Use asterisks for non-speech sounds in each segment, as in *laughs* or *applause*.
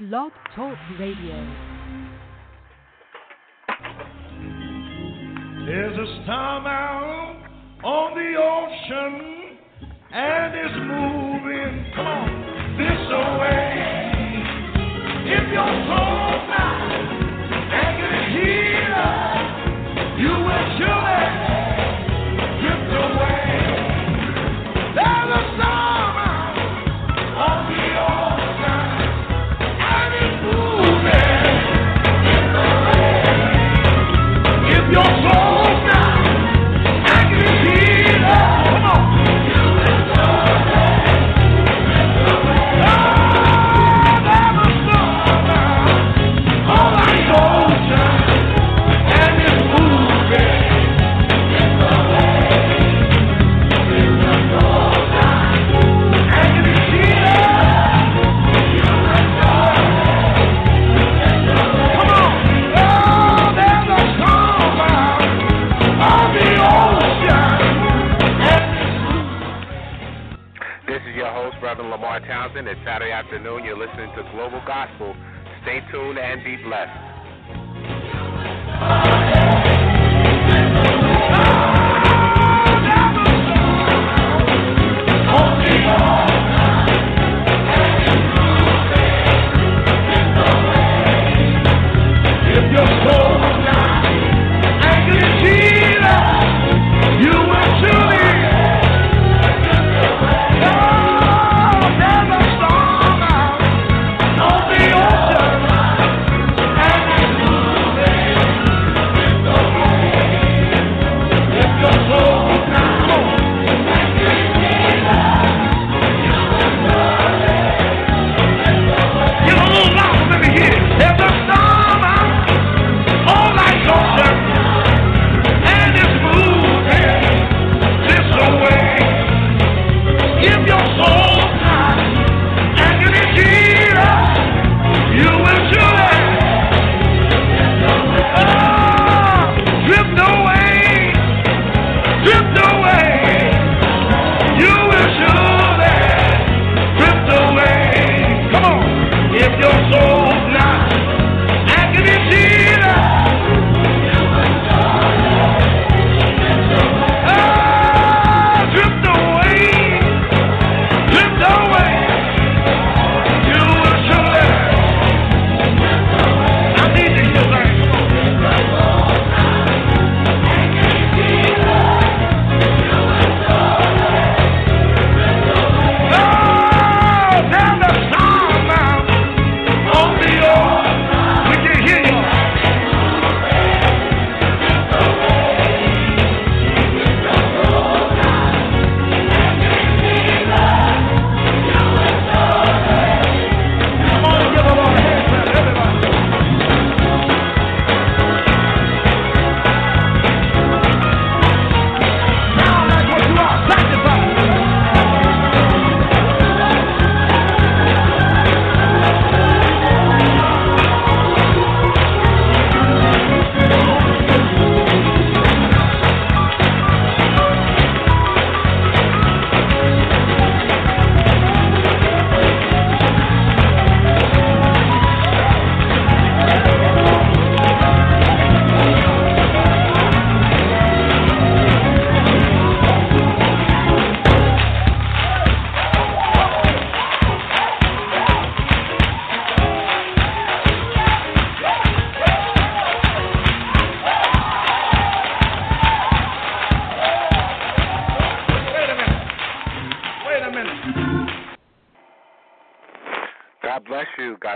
Blog Talk Radio. There's a star out on the ocean and it's moving. Come on, this away. If your soul's It's Saturday afternoon. You're listening to Global Gospel. Stay tuned and be blessed.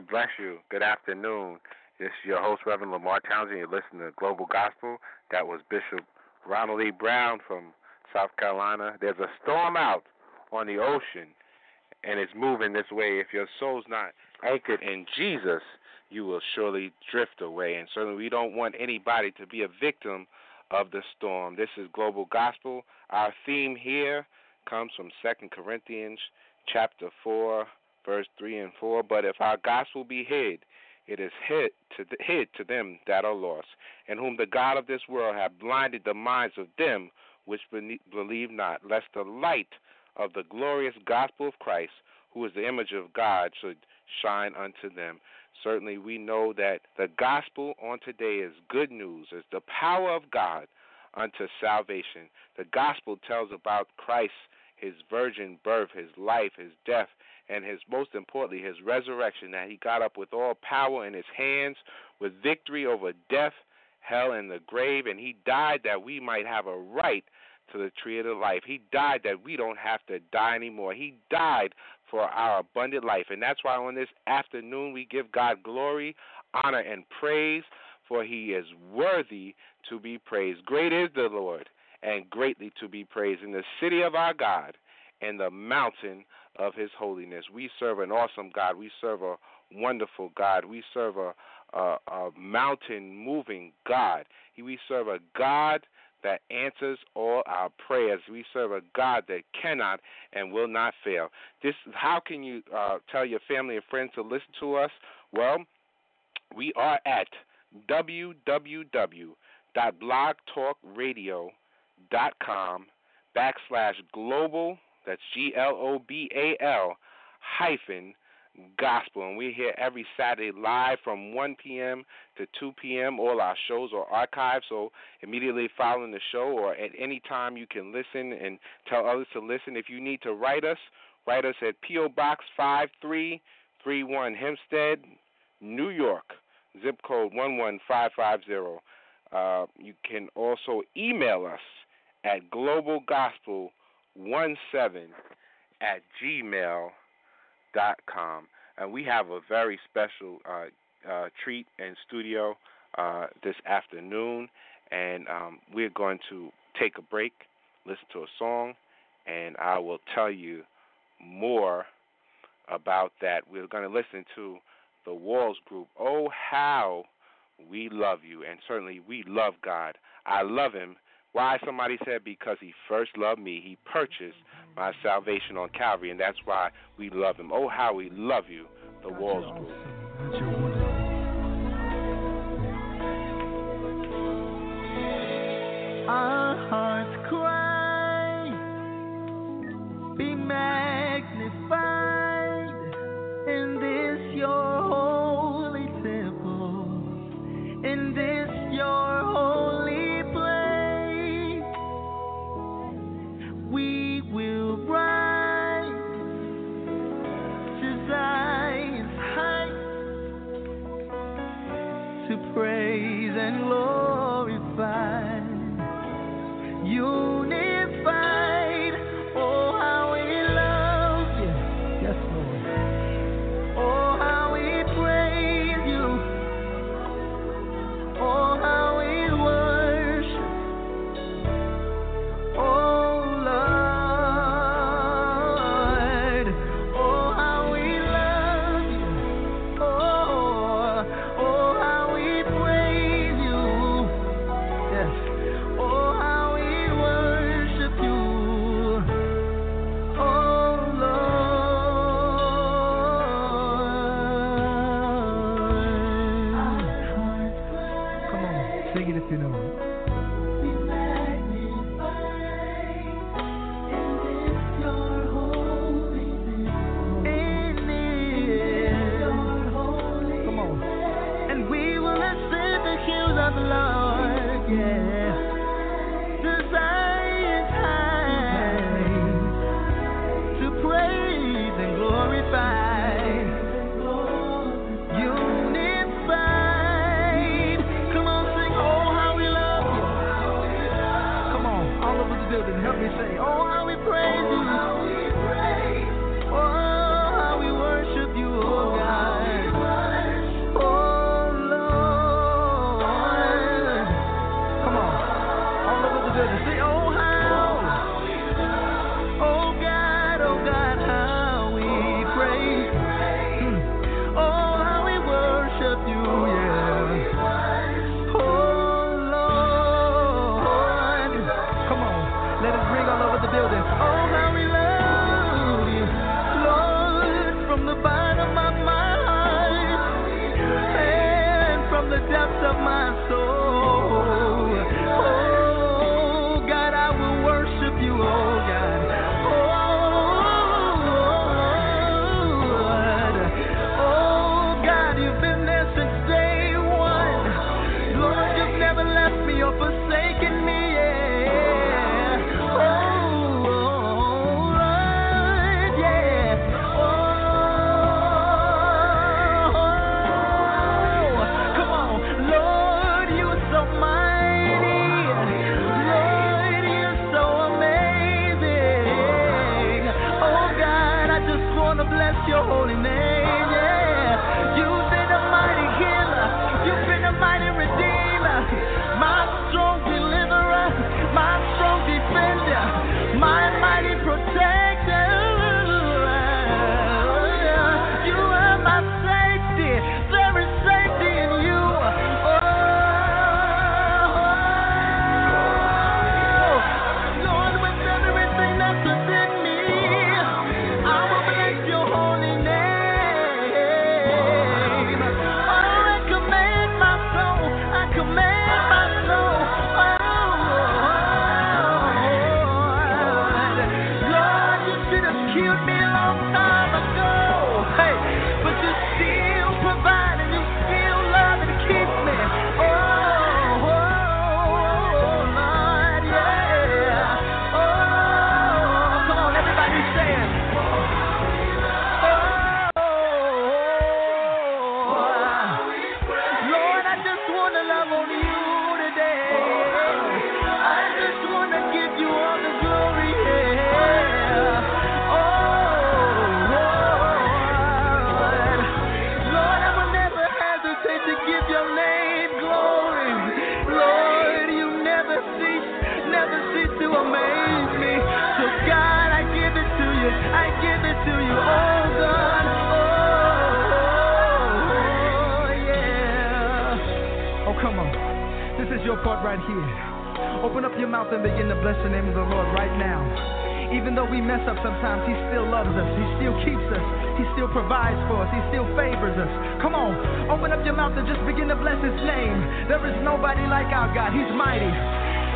God bless you. Good afternoon. This is your host, Reverend Lamar Townsend. You're listening to Global Gospel. That was Bishop Ronald E. Brown from South Carolina. There's a storm out on the ocean, and it's moving this way. If your soul's not anchored in Jesus, you will surely drift away. And certainly, we don't want anybody to be a victim of the storm. This is Global Gospel. Our theme here comes from Second Corinthians chapter 4, verse 3 and 4. But if our gospel be hid, it is hid to, hid to them that are lost, and whom the God of this world hath blinded the minds of them which believe not, lest the light of the glorious gospel of Christ, who is the image of God, should shine unto them. Certainly, we know that the gospel on today is good news, is the power of God unto salvation. The gospel tells about Christ, his virgin birth, his life, his death, and his most importantly, his resurrection, that he got up with all power in his hands, with victory over death, hell, and the grave, and he died that we might have a right to the tree of the life. He died that we don't have to die anymore. He died for our abundant life. And that's why on this afternoon we give God glory, honor, and praise, for he is worthy to be praised. Great is the Lord, and greatly to be praised in the city of our God and the mountain of his holiness. We serve an awesome God. We serve a wonderful God. We serve a, a, a mountain moving God. We serve a God that answers all our prayers. We serve a God that cannot and will not fail. This how can you uh, tell your family and friends to listen to us? Well, we are at www.blogtalkradio.com backslash global. That's G L O B A L hyphen Gospel. And we're here every Saturday live from 1 p.m. to 2 p.m. All our shows are archived, so immediately following the show or at any time you can listen and tell others to listen. If you need to write us, write us at P.O. Box 5331 Hempstead, New York, zip code 11550. Uh, you can also email us at globalgospel17 at gmail.com com. And we have a very special uh, uh, treat in studio uh, this afternoon, and um, we're going to take a break, listen to a song, and I will tell you more about that. We're going to listen to the Walls Group. Oh, how we love you, and certainly we love God. I love Him. Why? Somebody said because He first loved me. He purchased my salvation on Calvary, and that's why we love him. Oh, how we love you, the Walls Group. Our hearts part right here. Open up your mouth and begin to bless the name of the Lord right now. Even though we mess up sometimes, He still loves us. He still keeps us. He still provides for us. He still favors us. Come on, open up your mouth and just begin to bless His name. There is nobody like our God. He's mighty.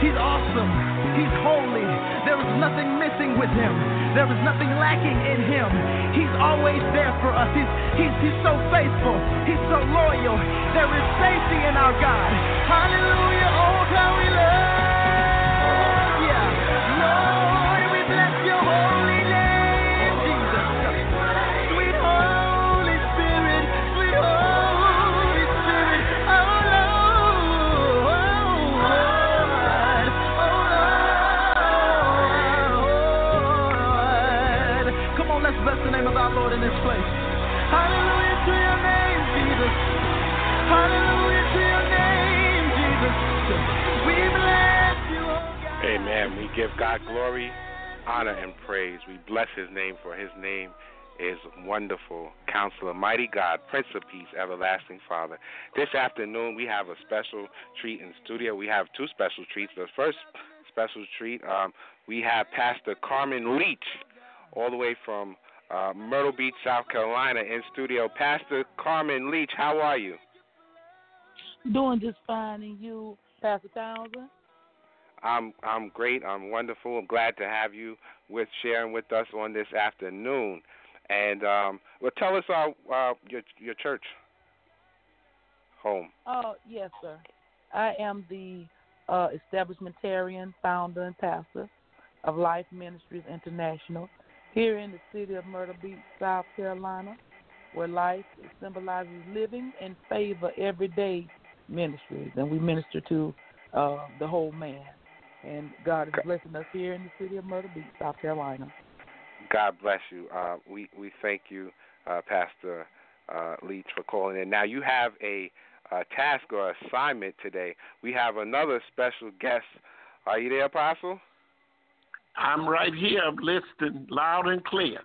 He's awesome. He's holy. There is nothing missing with Him. There is nothing lacking in Him. He's always there for us. He's, he's, he's so faithful. He's so loyal. There is safety in our God. Hallelujah. How we love Amen. We give God glory, honor, and praise. We bless His name, for His name is wonderful. Counselor, mighty God, Prince of Peace, everlasting Father. This afternoon, we have a special treat in studio. We have two special treats. The first special treat, um, we have Pastor Carmen Leach, all the way from uh, Myrtle Beach, South Carolina, in studio. Pastor Carmen Leach, how are you? Doing just fine, and you, Pastor Townsend? I'm I'm great. I'm wonderful. I'm glad to have you with sharing with us on this afternoon. And um, well, tell us uh, uh, your your church home. Oh, yes, sir. I am the uh, establishmentarian, founder, and pastor of Life Ministries International here in the city of Myrtle Beach, South Carolina, where life symbolizes living in favor everyday ministries, and we minister to uh, the whole man. And God is blessing us here in the city of Myrtle Beach, South Carolina. God bless you. Uh, we we thank you, uh, Pastor uh, Leach, for calling in. Now you have a, uh task or assignment today. We have another special guest. Are you there, Apostle? I'm right here. I'm listening loud and clear.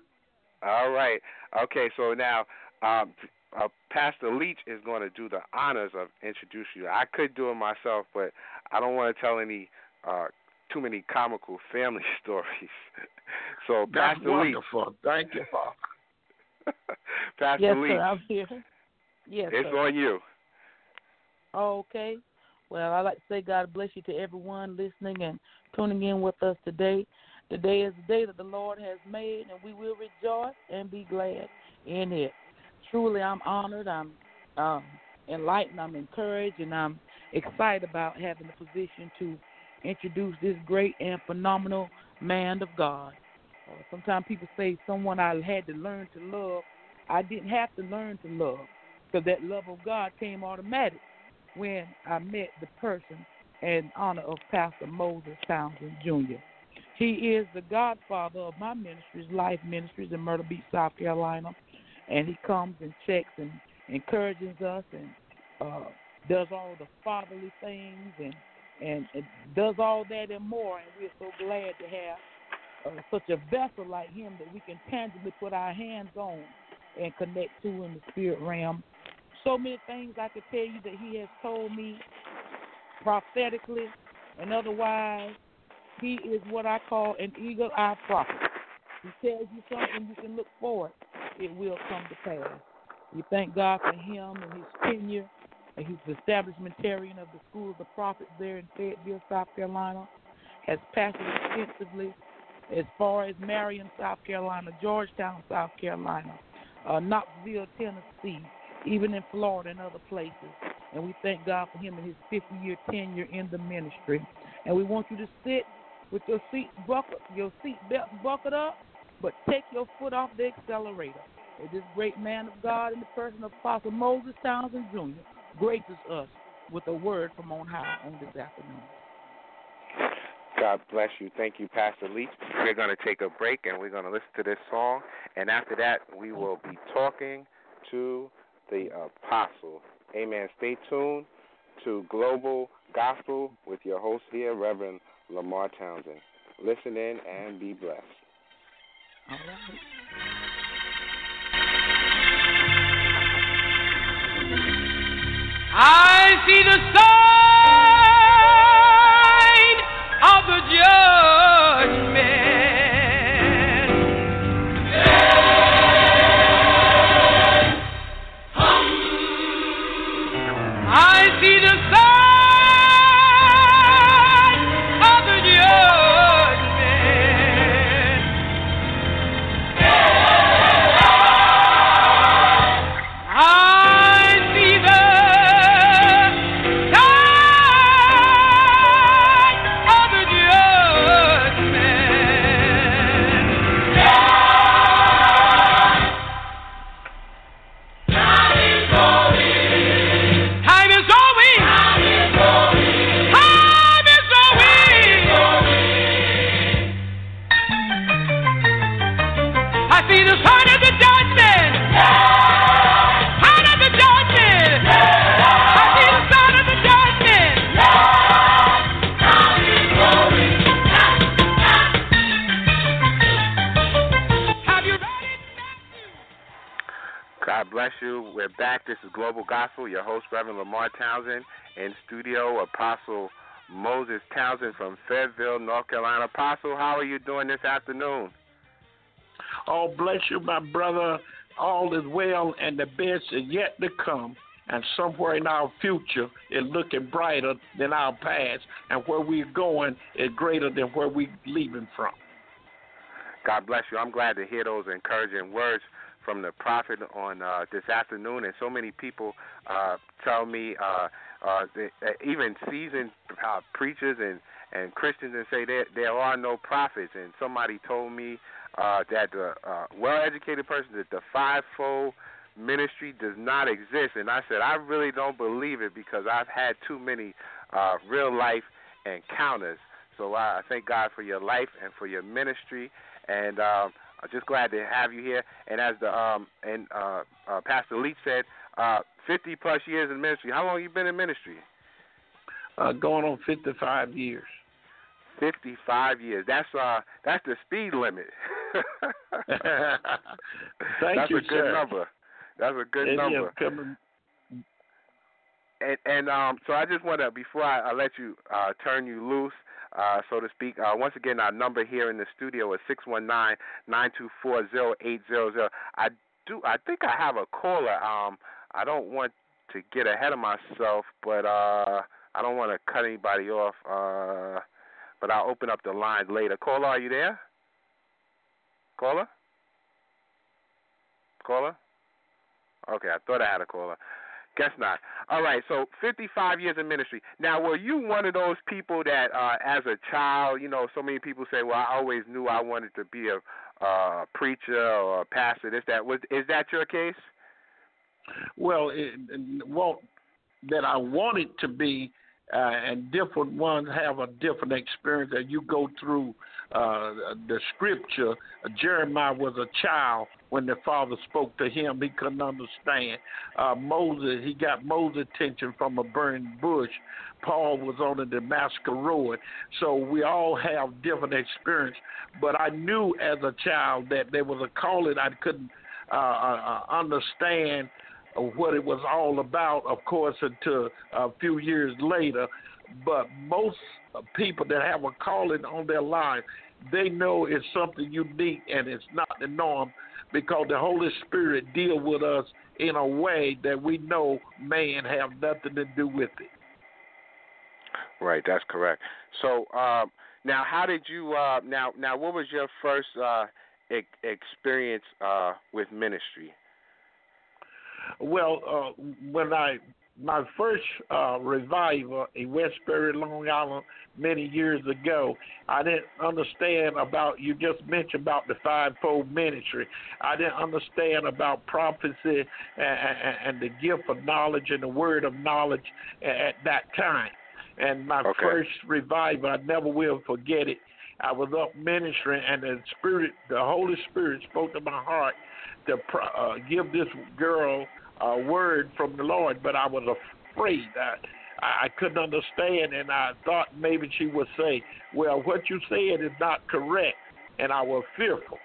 All right. Okay. So now, um, uh, Pastor Leach is going to do the honors of introduce you. I could do it myself, but I don't want to tell any uh, too many comical family *laughs* stories. *laughs* so, That's Pastor Leach, wonderful. Thank you, Father. *laughs* Pastor yes, Leach, sir. I'm here. Yes, it's sir. on you. Okay. Well, I'd like to say God bless you to everyone listening and tuning in with us today. Today is the day that the Lord has made, and we will rejoice and be glad in it. Truly, I'm honored, I'm um, enlightened, I'm encouraged, and I'm excited about having the position to introduce this great and phenomenal man of God. Uh, sometimes people say someone I had to learn to love. I didn't have to learn to love because that love of God came automatic when I met the person in honor of Pastor Moses Townsend Jr. He is the godfather of my ministries, Life Ministries in Myrtle Beach, South Carolina, and he comes and checks and encourages us and uh, does all the fatherly things and, and and does all that and more. And we're so glad to have uh, such a vessel like him that we can tangibly put our hands on and connect to in the spirit realm so many things I could tell you that he has told me prophetically and otherwise. He is what I call an eagle eye prophet. He tells you something you can look forward, it will come to pass. We thank God for him and his tenure. And he's the establishmentarian of the School of the Prophets there in Fayetteville, South Carolina. Has pastored extensively as far as Marion, South Carolina, Georgetown, South Carolina, uh, Knoxville, Tennessee, even in Florida and other places. And we thank God for him and his 50 year tenure in the ministry. And we want you to sit with your seat buckled, your seat belt buckled up, but take your foot off the accelerator. This great man of God in the person of Apostle Moses Townsend Jr. graces us with a word from on high on this afternoon. God bless you. Thank you, Pastor Leach. We're going to take a break and we're going to listen to this song. And after that, we will be talking to the apostle. Amen. Stay tuned to Global Gospel with your host here, Reverend Lamar Townsend. Listen in and be blessed. All right. I see the sign of the judgment. Reverend Lamar Townsend. In studio, Apostle Moses Townsend from Fayetteville, North Carolina. Apostle, how are you doing this afternoon? Oh, bless you, my brother. All is well, and the best is yet to come. And somewhere in our future is looking brighter than our past, and where we're going is greater than where we're leaving from. God bless you. I'm glad to hear those encouraging words from the prophet on uh, this afternoon. And so many people uh, tell me, uh, uh, that, uh, even seasoned uh, preachers and, and Christians, and say that there are no prophets. And somebody told me uh, that the uh, well-educated person that the fivefold ministry does not exist. And I said I really don't believe it because I've had too many uh, real life encounters. So I thank God for your life and for your ministry, and um, I'm just glad to have you here. And as the um and uh, uh, Pastor Leach said, uh, 50 plus years in ministry. How long you been in ministry? Uh, going on 55 years. 55 years. That's uh that's the speed limit. *laughs* Thank you. that's you, a good sir. number. That's a good And, number. coming- and and um so I just want to before I, I let you uh turn you loose uh so to speak uh once again our number here in the studio is six one nine nine two four zero eight zero zero. I do I think I have a caller um I don't want to get ahead of myself but uh I don't want to cut anybody off uh but I'll open up the line later. Caller, are you there? Caller? Caller? Okay, I thought I had a caller. Guess not. All right, so 55 years in ministry. Now, were you one of those people that, uh, as a child, you know, so many people say, "Well, I always knew I wanted to be a preacher or a pastor." This, that. Was is that your case? Well, it- well, that I wanted to be, uh, and different ones have a different experience. That you go through uh, the scripture. Jeremiah was a child when the father spoke to him. He couldn't understand. Uh, Moses, he got Moses' attention from a burning bush. Paul was on the Damascus road. So we all have different experience. But I knew as a child that there was a calling I couldn't uh, uh, understand what it was all about, of course, until a few years later. But most people that have a calling on their life, they know it's something unique and it's not the norm because the Holy Spirit deal with us in a way that we know man have nothing to do with it. Right, that's correct. So um, now, how did you? Uh, now, now, what was your first uh, e- experience uh, with ministry? Well, uh, when I my first uh, revival in Westbury, Long Island, many years ago, I didn't understand about. You just mentioned about the fivefold ministry. I didn't understand about prophecy and, and, and the gift of knowledge and the word of knowledge at that time. And my Okay. first revival, I never will forget it. I was up ministering, and the Spirit, the Holy Spirit, spoke to my heart to uh, give this girl a word from the Lord, but I was afraid. I I couldn't understand, and I thought maybe she would say, "Well, what you said is not correct," and I was fearful.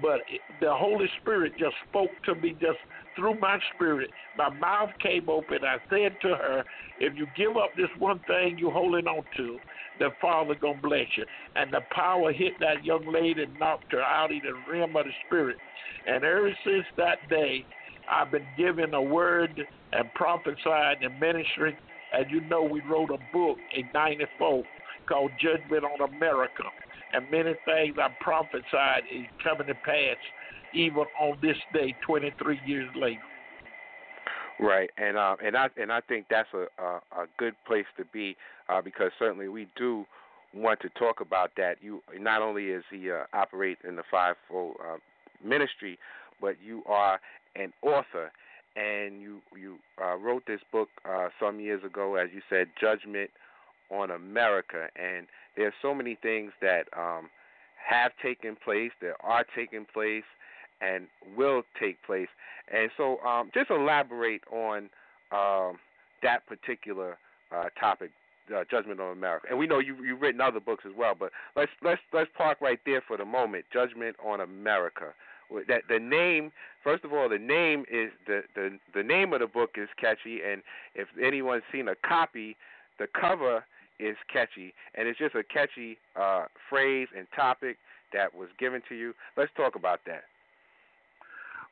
But the Holy Spirit just spoke to me just through my spirit. My mouth came open. I said to her, "If you give up this one thing you're holding on to, the Father gonna bless you." And the power hit that young lady and knocked her out in the realm of the spirit. And ever since that day, I've been given a word and prophesying and ministry. And you know, we wrote a book in '94 called Judgment on America and many things I prophesied is coming to pass even on this day, 23 years later. Right, and uh, and I and I think that's a a, a good place to be uh, because certainly we do want to talk about that. You not only is he uh, operate in the fivefold uh, ministry, but you are an author, and you you uh, wrote this book uh, some years ago, as you said, Judgment on America, and there are so many things that um, have taken place, that are taking place, and will take place. And so, um, just elaborate on um, that particular uh, topic, uh, Judgment on America. And we know you you've written other books as well, but let's let's let's park right there for the moment. Judgment on America. That the name, first of all, the name is the the the name of the book is catchy, and if anyone's seen a copy, the cover is catchy, and it's just a catchy uh, phrase and topic that was given to you. Let's talk about that.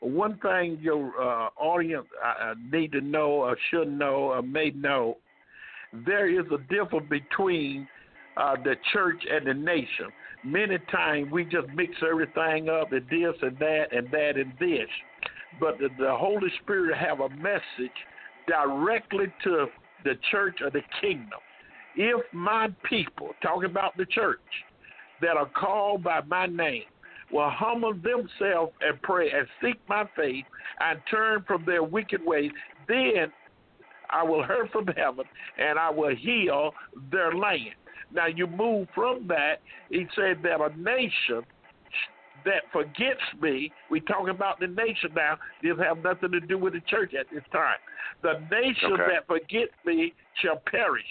One thing your uh, audience uh, need to know, or should know, or may know, there is a difference between uh, the church and the nation. Many times we just mix everything up and this and that and that and this, but the, the Holy Spirit have a message directly to the church of the kingdom if my people, talking about the church, that are called by my name, will humble themselves and pray and seek my face and turn from their wicked ways, then I will hear from heaven and I will heal their land. Now you move from that. He said that a nation that forgets me, we talking about the nation now, this have nothing to do with the church at this time. The nation Okay. that forgets me shall perish.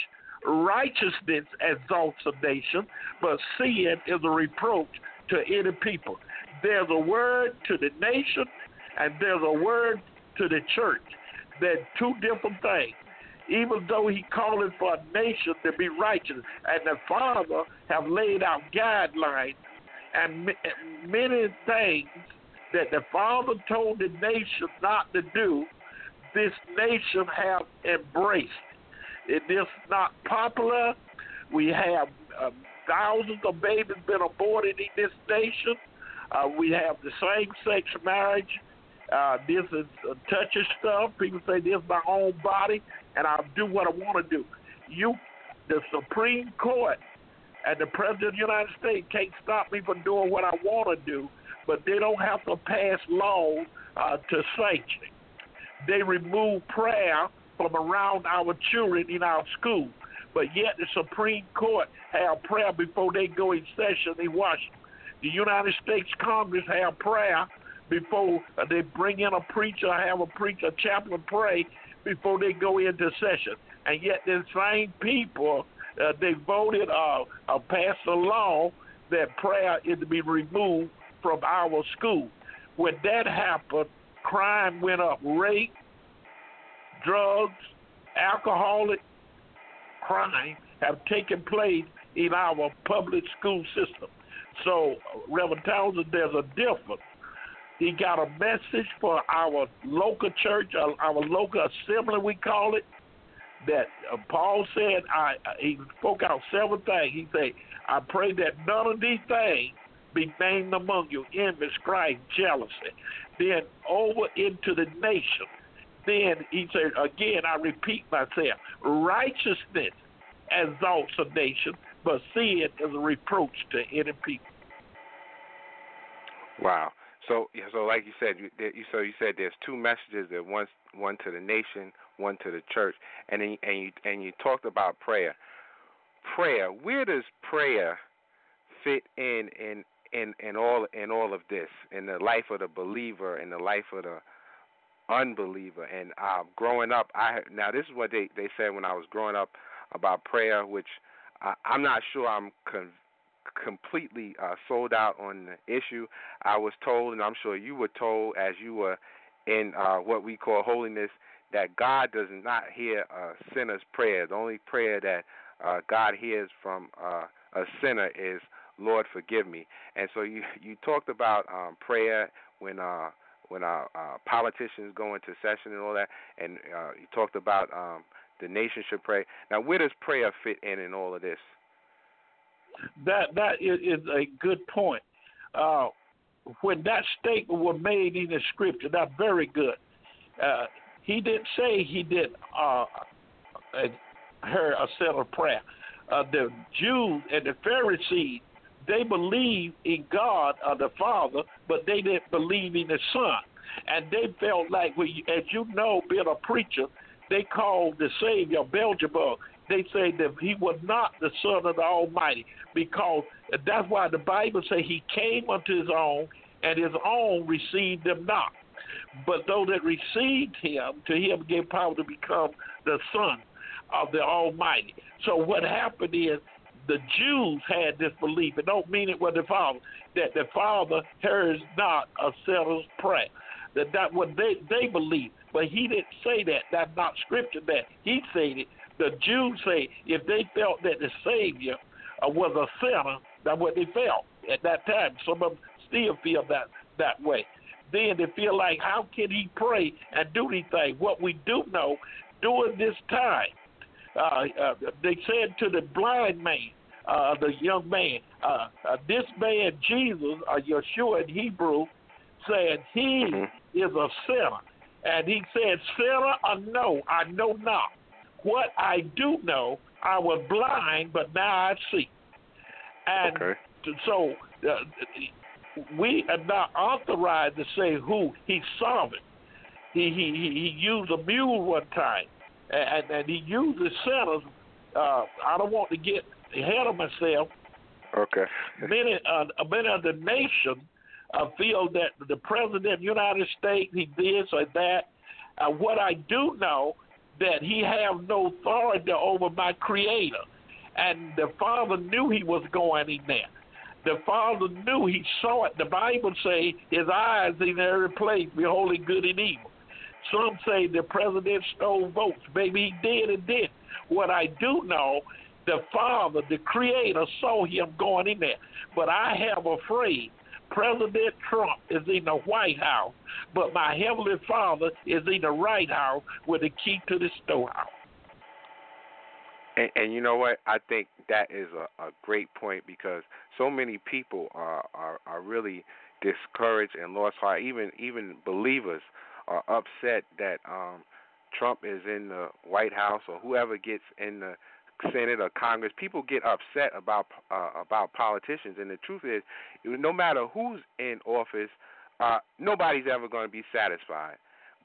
Righteousness exalts a nation, but sin is a reproach to any people. There's a word to the nation, and there's a word to the church. They're two different things. Even though he calling for a nation to be righteous, and the Father have laid out guidelines and many things that the Father told the nation not to do, this nation have embraced. It is not popular. We have uh, thousands of babies been aborted in this nation. Uh, we have the same-sex marriage. Uh, this is uh, touchy stuff. People say this is my own body, and I'll do what I want to do. You, the Supreme Court, and the President of the United States can't stop me from doing what I want to do, but they don't have to pass laws uh, to sanction. They remove prayer from around our children in our school, but yet the Supreme Court have prayer before they go in session in Washington. The United States Congress have prayer before uh, they bring in a preacher, have a preacher, a chaplain pray before they go into session. And yet, the same people uh, they voted uh, uh, passed a law that prayer is to be removed from our school. When that happened, crime went up. Rape, drugs, alcoholic crime have taken place in our public school system. So, Reverend Townsend, there's a difference. He got a message for our local church, our, our local assembly, we call it, that uh, Paul said, I, I- he spoke out several things. He said, I pray that none of these things be named among you envy, strife, jealousy. Then over into the nation. Then he said, again, I repeat myself, righteousness exalts a nation, but sin is a reproach to any people. Wow. So, so like you said, you, so you said there's two messages. There one one to the nation, one to the church, and then, and you and you talked about prayer. Prayer. Where does prayer fit in in in in all in all of this in the life of the believer, in the life of the unbeliever? And uh, growing up, I now this is what they they said when I was growing up about prayer, which I'm not sure I'm con- completely uh, sold out on the issue. I was told, and I'm sure you were told, as you were in uh, what we call holiness, that God does not hear a sinner's prayer. The only prayer that uh, God hears from uh, a sinner is, "Lord, forgive me." And so you you talked about um, prayer when uh, when our uh, politicians go into session and all that, and uh, you talked about um, the nation should pray. Now, where does prayer fit in in all of this? That that is, a good point. Uh, when that statement was made in the scripture, that's very good. Uh, he didn't say he did uh, hear a set of prayer. Uh, the Jews and the Pharisees, they believed in God uh, the Father, but they didn't believe in the Son. And they felt like, as you know, being a preacher, they called the Savior Beelzebub. They say that he was not the Son of the Almighty because that's why the Bible says he came unto his own, and his own received him not. But those that received him, to him gave power to become the Son of the Almighty. So what happened is the Jews had this belief, It don't mean it was the Father, that the Father hears not a sinner's prayer. That that what they they believe, but he didn't say that. That's not scripture. That he said it. The Jews say if they felt that the Savior uh, was a sinner, that's what they felt at that time. Some of them still feel that that way. Then they feel like, how can he pray and do anything? What we do know during this time, uh, uh, they said to the blind man, uh, the young man, uh, uh, this man Jesus, uh, Yeshua in Hebrew, said he Mhm. is a sinner, and he said, "Sinner, or no, I know not. What I do know, I was blind, but now I see." And Okay. so uh, we are not authorized to say who he's. He he he, he used a mule one time, and and he uses sinners. Uh, I don't want to get ahead of myself. Okay. Many uh, many of the nation uh, feel that the president of the United States he this or that. Uh, what I do know that he have no authority over my creator, and the father knew he was going in there. The father knew he saw it. The Bible say his eyes in every place, beholding good and evil. Some say the president stole votes. Maybe he did and did. What I do know, the father, the creator, saw him going in there. But I have a afraid President Trump is in the White House, but my heavenly Father is in the right house with the key to the storehouse. And, and you know what? I think that is a, a great point because so many people are, are are really discouraged and lost heart. Even even believers are upset that um, Trump is in the White House or whoever gets in the Senate or Congress. People get upset about uh, about politicians, and the truth is, no matter who's in office, uh, nobody's ever going to be satisfied.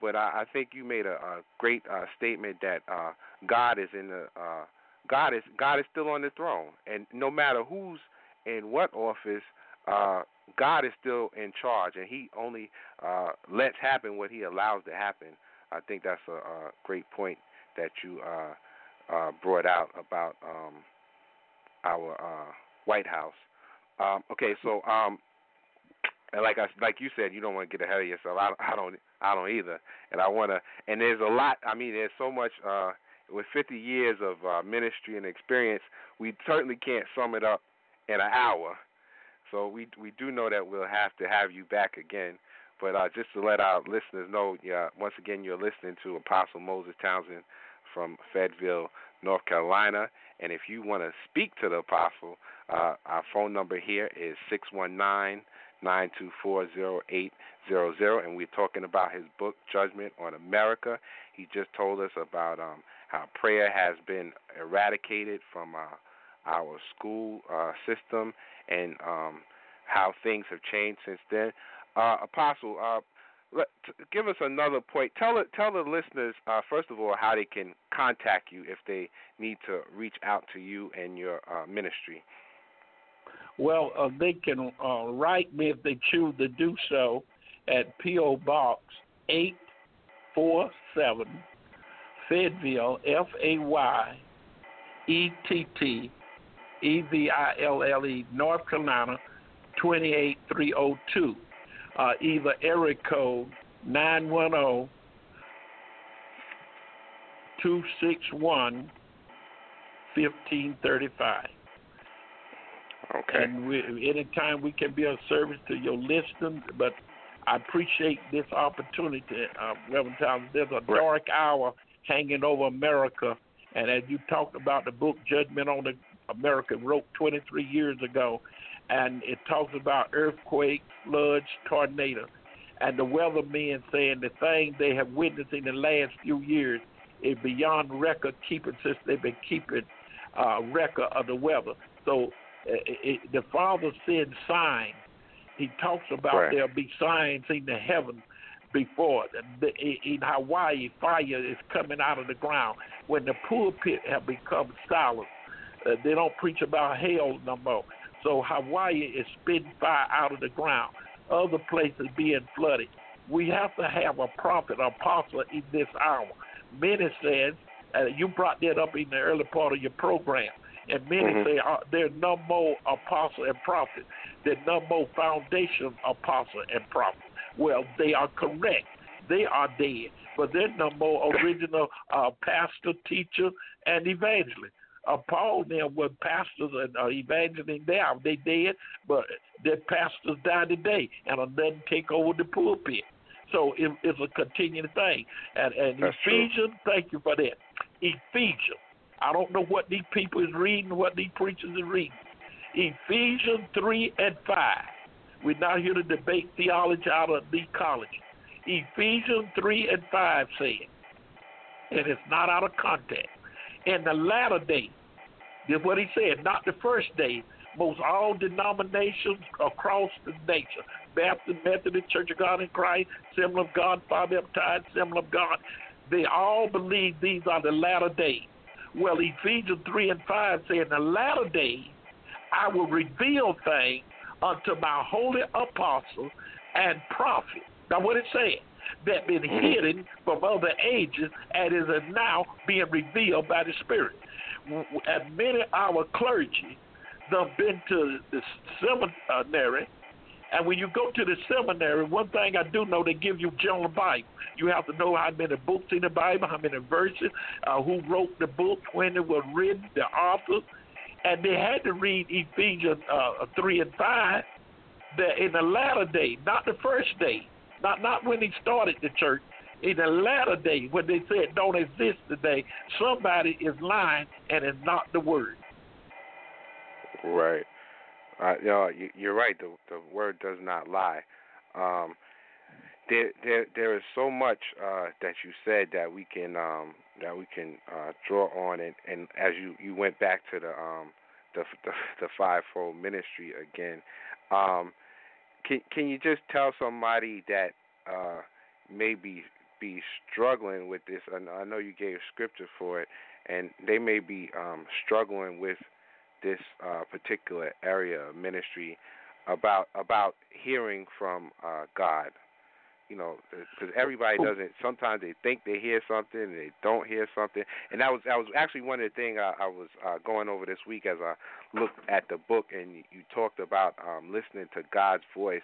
But I, I think you made a, a great uh, statement that uh, God is in the uh, God is God is still on the throne, and no matter who's in what office, uh, God is still in charge, and He only uh, lets happen what He allows to happen. I think that's a, a great point that you uh, uh, brought out about um, our uh, White House. Um, okay, so um, and like I like you said, you don't want to get ahead of yourself. I, I don't I don't either, and I want to. And there's a lot. I mean, there's so much. Uh, with 50 years of uh, ministry and experience, we certainly can't sum it up in an hour. So we we do know that we'll have to have you back again. But uh, just to let our listeners know, yeah, once again, you're listening to Apostle Moses Townsend from Fayetteville, North Carolina. And if you want to speak to the apostle, uh, our phone number here is six one nine nine two four zero eight zero zero, and we're talking about his book Judgment on America. He just told us about um, how prayer has been eradicated from uh, our school uh, system and um, how things have changed since then. Uh, Apostle, uh, let, give us another point. Tell it, tell the listeners uh, first of all how they can contact you if they need to reach out to you and your uh, ministry. Well, uh, they can uh, write me if they choose to do so at P.O. Box 847, Fayetteville, F A Y E T T E V I L L E, North Carolina, 28302. Uh, either area code 910 261 1535. Okay. And we, anytime we can be of service to your listeners, but I appreciate this opportunity, uh, Reverend Townsend. There's a dark hour hanging over America, and as you talked about the book Judgment on the America, wrote 23 years ago, and it talks about earthquakes, floods, tornadoes, and the weathermen saying the thing they have witnessed in the last few years is beyond record keeping since they've been keeping uh, record of the weather. So it, it, the Father sends signs. He talks about Right. there'll be signs in the heaven before. In Hawaii, fire is coming out of the ground. When the pulpit have become silent, uh, they don't preach about hell no more. So Hawaii is spitting fire out of the ground. Other places being flooded. We have to have a prophet, apostle in this hour. Many says, uh, you brought that up in the early part of your program, and many Mhm. say uh, there's no more apostle and prophet. There's no more foundation apostle and prophet. Well, they are correct. They are dead, but there's no more original uh, pastor, teacher, and evangelist. Paul now was pastors and uh, evangelists now. They dead, but their pastors die today, and another take over the pulpit. So it, it's a continuing thing. And, and That's true. Ephesians, thank you for that. Ephesians. I don't know what these people is reading, what these preachers are reading. Ephesians 3 and 5. We're not here to debate theology out of the college. Ephesians 3 and 5 says, and it's not out of context. In the latter day, is what he said, not the first day, most all denominations across the nation, Baptist, Methodist, Church of God in Christ, Assembly of God, Fire Baptized, Assembly of God, they all believe these are the latter days. Well, Ephesians 3 and 5 say, in the latter days, I will reveal things unto my holy apostles and prophets. Now, what it said? That been hidden from other ages and is now being revealed by the Spirit. And many of our clergy, they've been to the seminary, and when you go to the seminary, one thing I do know, they give you general Bible. You have to know how many books in the Bible, how many verses, uh, who wrote the book, when it was written, the author. and they had to read Ephesians uh, three and five. That in the latter day, not the first day, not not when he started the church, in the latter day when they said don't exist today, somebody is lying and it's not the word. Right. Uh, you know, you, you're right. The the word does not lie. Um, there there there is so much uh, that you said that we can um, that we can uh, draw on, and, and as you, you went back to the um, the *laughs* the, the fivefold ministry again, um, can can you just tell somebody that uh, struggling with this? I know you gave scripture for it, and they may be um, struggling with this uh, particular area of ministry about about hearing from uh, God. You know, because everybody doesn't. Sometimes they think they hear something, and they don't hear something. And that was that was actually one of the things I, I was uh, going over this week as I looked at the book, and you, you talked about um, listening to God's voice.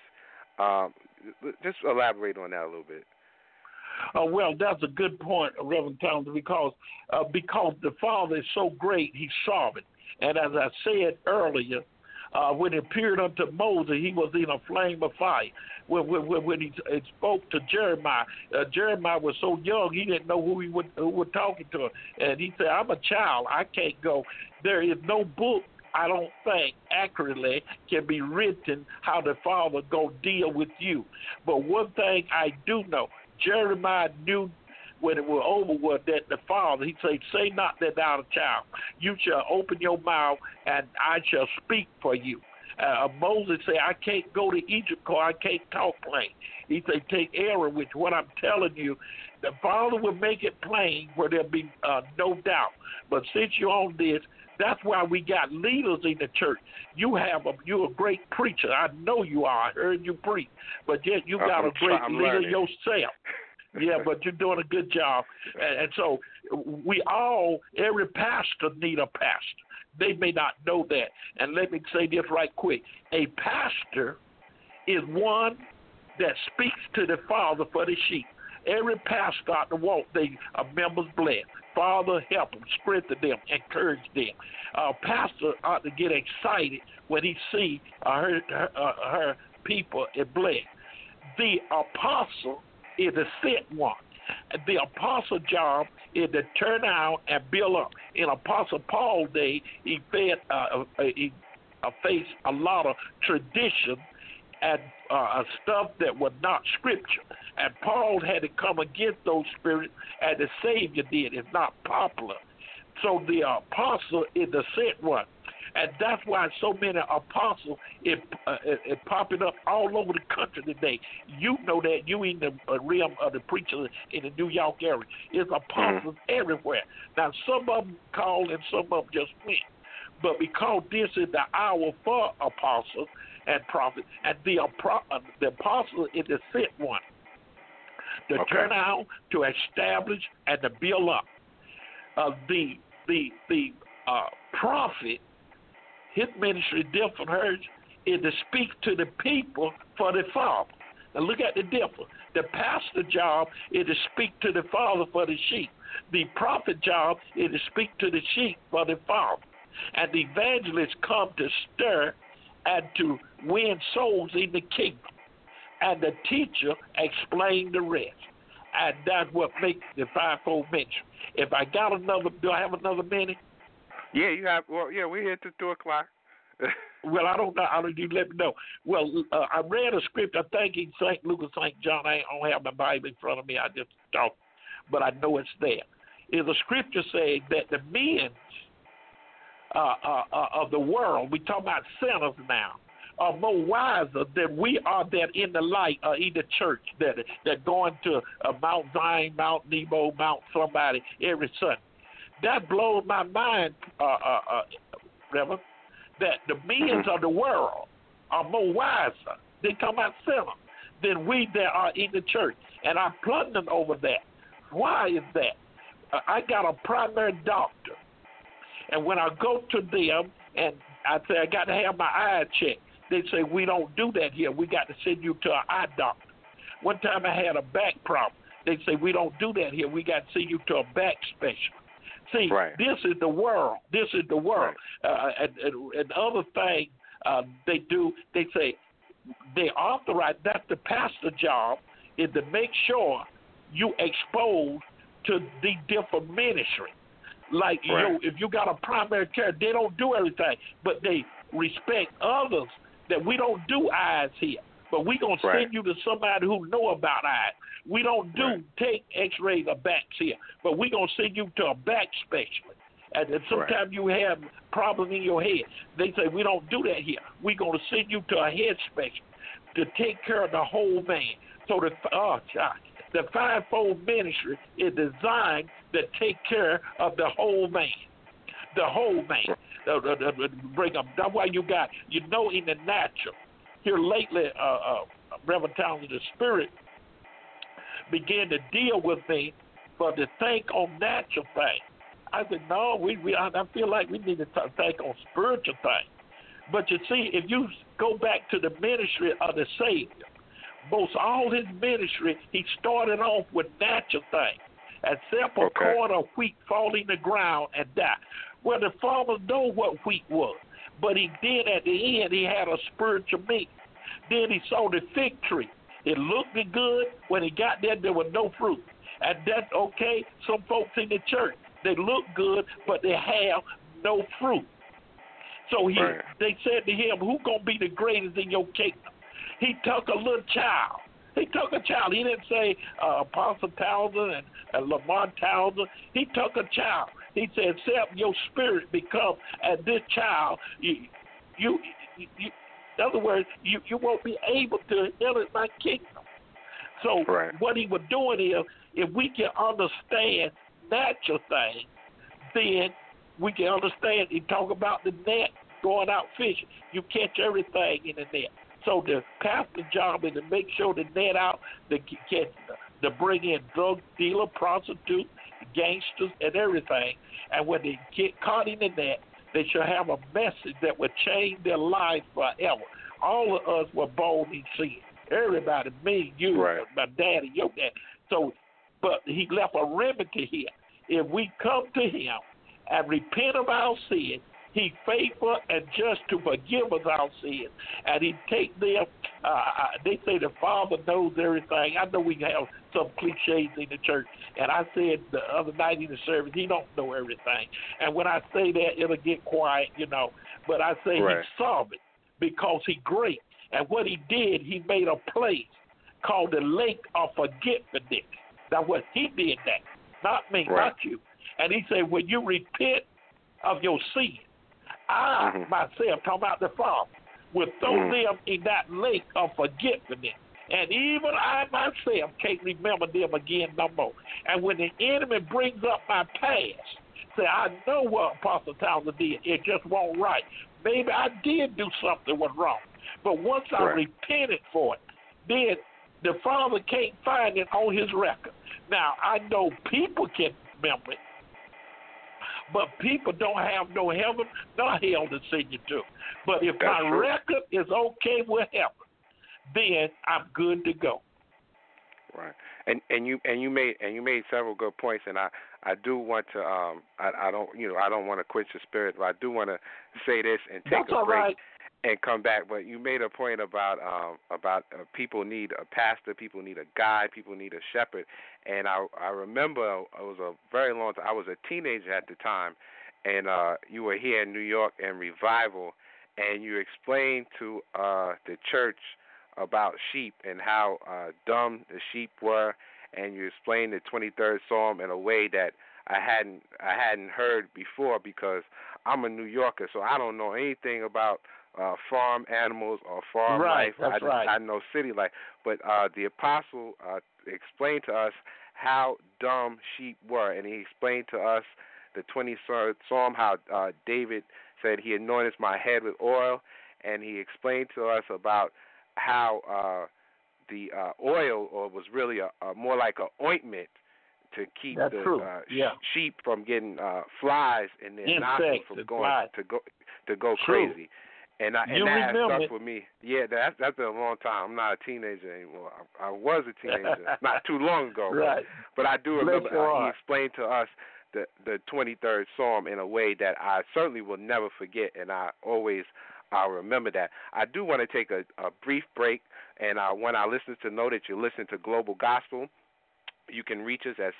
Um, just elaborate on that a little bit. Uh, well, that's a good point, Reverend Townsend, because uh, because the Father is so great, He's sovereign. And as I said earlier, uh, when he appeared unto Moses, he was in a flame of fire. When, when, when he spoke to Jeremiah, uh, Jeremiah was so young he didn't know who he would, who was talking to him, and he said, "I'm a child. I can't go." There is no book I don't think accurately can be written how the Father go deal with you. But one thing I do know, Jeremiah knew when it was over with that the Father, he said, Say not that thou art a child. You shall open your mouth and I shall speak for you. Uh, Moses said, I can't go to Egypt because I can't talk plain. He said, Take Aaron, which what I'm telling you, the Father will make it plain where there'll be uh, no doubt. But since you're on this, that's why we got leaders in the church. You have a you're a great preacher. I know you are. I heard you preach, but yet you I'm got a great I'm leader learning. yourself. yeah, but you're doing a good job. And, and so we all, every pastor need a pastor. They may not know that. And let me say this right quick. A pastor is one that speaks to the Father for the sheep. Every pastor out the walk, they are members blessed. Father, help them, strengthen them, encourage them. Uh, pastor ought to get excited when he see uh, her, her, uh, people is blessed. The apostle is the sent one. The apostle job is to turn out and build up. In Apostle Paul day, he fed, uh, he faced a lot of tradition and uh, stuff that was not scripture. And Paul had to come against those spirits, and the Savior did. It's not popular. So the apostle is the sent one. And that's why so many apostles is uh, popping up all over the country today. You know that you in the uh, realm of the preachers in the New York area. It's apostles mm-hmm. everywhere. Now some of them called and some of them just went. But because this is the hour for apostles and prophets, and the, uh, the apostle is the sent one to Okay. turn out, to establish, and to build up. Uh, the the the uh, prophet, his ministry different from hers, is to speak to the people for the Father. Now look at the difference. The pastor job is to speak to the Father for the sheep. The prophet job is to speak to the sheep for the Father. And the evangelists come to stir and to win souls in the kingdom and the teacher explained the rest. And that's what makes the fivefold mention. If I got another, do I have another minute? Yeah, you have. Well, yeah, we're here till two o'clock. *laughs* Well, I don't know. I don't. You let me know. Well, uh, I read a script. I think in St. Luke or St. John. I don't have my Bible in front of me. I just talk, but I know it's there. Is a scripture saying that the men uh, uh, uh, of the world, we talk about sinners now, are more wiser than we are that in the light uh, in the church that that going to uh, Mount Zion, Mount Nebo, Mount somebody every Sunday. That blows my mind, uh, uh, uh, Reverend, that the men of the world are more wiser. They talk about sinners than we that are in the church, and I'm plundering over that. Why is that? Uh, I got a primary doctor, and when I go to them and I say I got to have my eye checked, they say we don't do that here. We got to send you to an eye doctor. One time I had a back problem. They say we don't do that here. We got to send you to a back specialist. See, Right. this is the world. This is the world. Uh, and, and, and other thing uh, they do, they say they authorize. That's the pastor job is to make sure you expose to the different ministry. Like you know, if you got a primary care, they don't do everything, but they respect others. That we don't do eyes here, but we gonna Right. send you to somebody who know about eyes. We don't do Right. take X-rays of backs here, but we gonna send you to a back specialist. And then sometimes you have problem in your head. They say we don't do that here. we gonna send you to a head specialist to take care of the whole man. So the oh, God, the fivefold ministry is designed to take care of the whole man, the whole man. Uh, uh, uh, bring up. That's why you got you know in the natural. Here lately, uh, uh, Reverend Townsend, the Spirit began to deal with me for to think on natural things. I said, no, we, we I, I feel like we need to t- think on spiritual things. But you see, if you go back to the ministry of the Savior, most all his ministry, he started off with natural things. Except a Okay. corn of wheat fall in the ground and die. Well, the farmer know what wheat was. But he did at the end, he had a spiritual meat. Then he saw the fig tree. It looked good. When he got there, there was no fruit. And that's okay. Some folks in the church, they look good, but they have no fruit. So he, Right. they said to him, "Who gonna be the greatest in your kingdom?" He took a little child. He took a child. He didn't say uh, Apostle Townsend and, and Lamar Townsend. He took a child. He said, "Except your spirit become as this child, you, you, you, you in other words, you, you won't be able to enter my kingdom." So Right. what he was doing is, if we can understand natural things, then we can understand. He talk about the net going out fishing. You catch everything in the net. So the pastor's job is to make sure the net out, to c- catch to bring in drug dealer, prostitute, gangsters, and everything. And when they get caught in that, they shall have a message that will change their life forever. All of us were born in sin. Everybody, me, you, Right. my daddy, your dad. So, but he left a remedy here. If we come to him and repent of our sin, he faithful and just to forgive us our sins, and he take them. Uh, uh, they say the Father knows everything. I know we have some cliches in the church, and I said the other night in the service, he don't know everything. And when I say that, it'll get quiet, you know. But I say Right. he sovereign because he great, and what he did, he made a place called the Lake of Forgiveness. That's what he did. That not me, Right. not you. And he said, when you repent of your sin, I Mhm. myself, talking about the Father, will throw Mhm. them in that lake of forgiveness. And even I myself can't remember them again no more. And when the enemy brings up my past, say, I know what Apostle Townsend did. It just won't right. Maybe I did do something was wrong. But once I repented for it, then the Father can't find it on his record. Now, I know people can remember it, but people don't have no heaven nor hell to send you to. But if That's my true. record is okay with heaven, then I'm good to go. Right. And and you and you made and you made several good points and I I do want to um I I don't you know I don't want to quench your spirit but I do want to say this and take That's a all break right. And come back but you made a point about um about uh, people need a pastor people need a guide people need a shepherd. And I I remember it was a very long time I was a teenager at the time and uh you were here in New York in revival and you explained to uh the church about sheep and how uh, dumb the sheep were, and you explained the 23rd Psalm in a way that I hadn't I hadn't heard before because I'm a New Yorker, so I don't know anything about uh, farm animals or farm Right, life. that's I, right. I know city life, but uh, the apostle uh, explained to us how dumb sheep were, and he explained to us the 23rd Psalm how uh, David said he anointed my head with oil, and he explained to us about how uh, the uh, oil or was really a, a more like a ointment to keep That's the uh, Yeah. sheep from getting uh, flies in their nostrils Insects from going flies. to go to go True. crazy. And I, and You that has remember stuck with me. Yeah, that that's been a long time. I'm not a teenager anymore. I, I was a teenager *laughs* not too long ago. but- Right. but I do remember uh, he explained to us the the 23rd Psalm in a way that I certainly will never forget, and I always I'll remember that. I do want to take a, a brief break, and I want our listeners to know that you're listening to Global Gospel. You can reach us at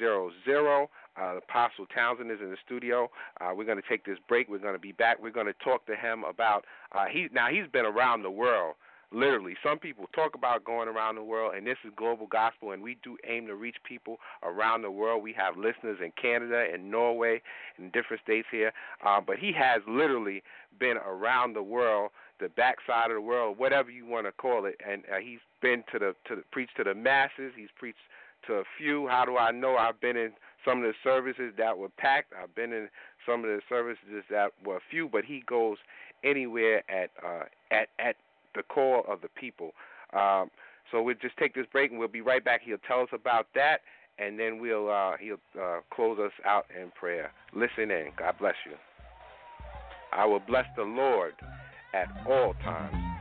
619-924-0800. Uh, Apostle Townsend is in the studio. Uh, we're going to take this break. We're going to be back. We're going to talk to him about uh, he now he's been around the world literally some people talk about going around the world and this is global gospel and we do aim to reach people around the world we have listeners in canada and norway and different states here uh, but he has literally been around the world the backside of the world whatever you want to call it and uh, he's been to the to the preached to the masses he's preached to a few how do i know i've been in some of the services that were packed i've been in some of the services that were few but he goes anywhere at uh at at the call of the people. Um, so we'll just take this break and we'll be right back. He'll tell us about that, and then we'll uh, he'll uh, close us out in prayer. Listen in. God bless you. I will bless the Lord at all times.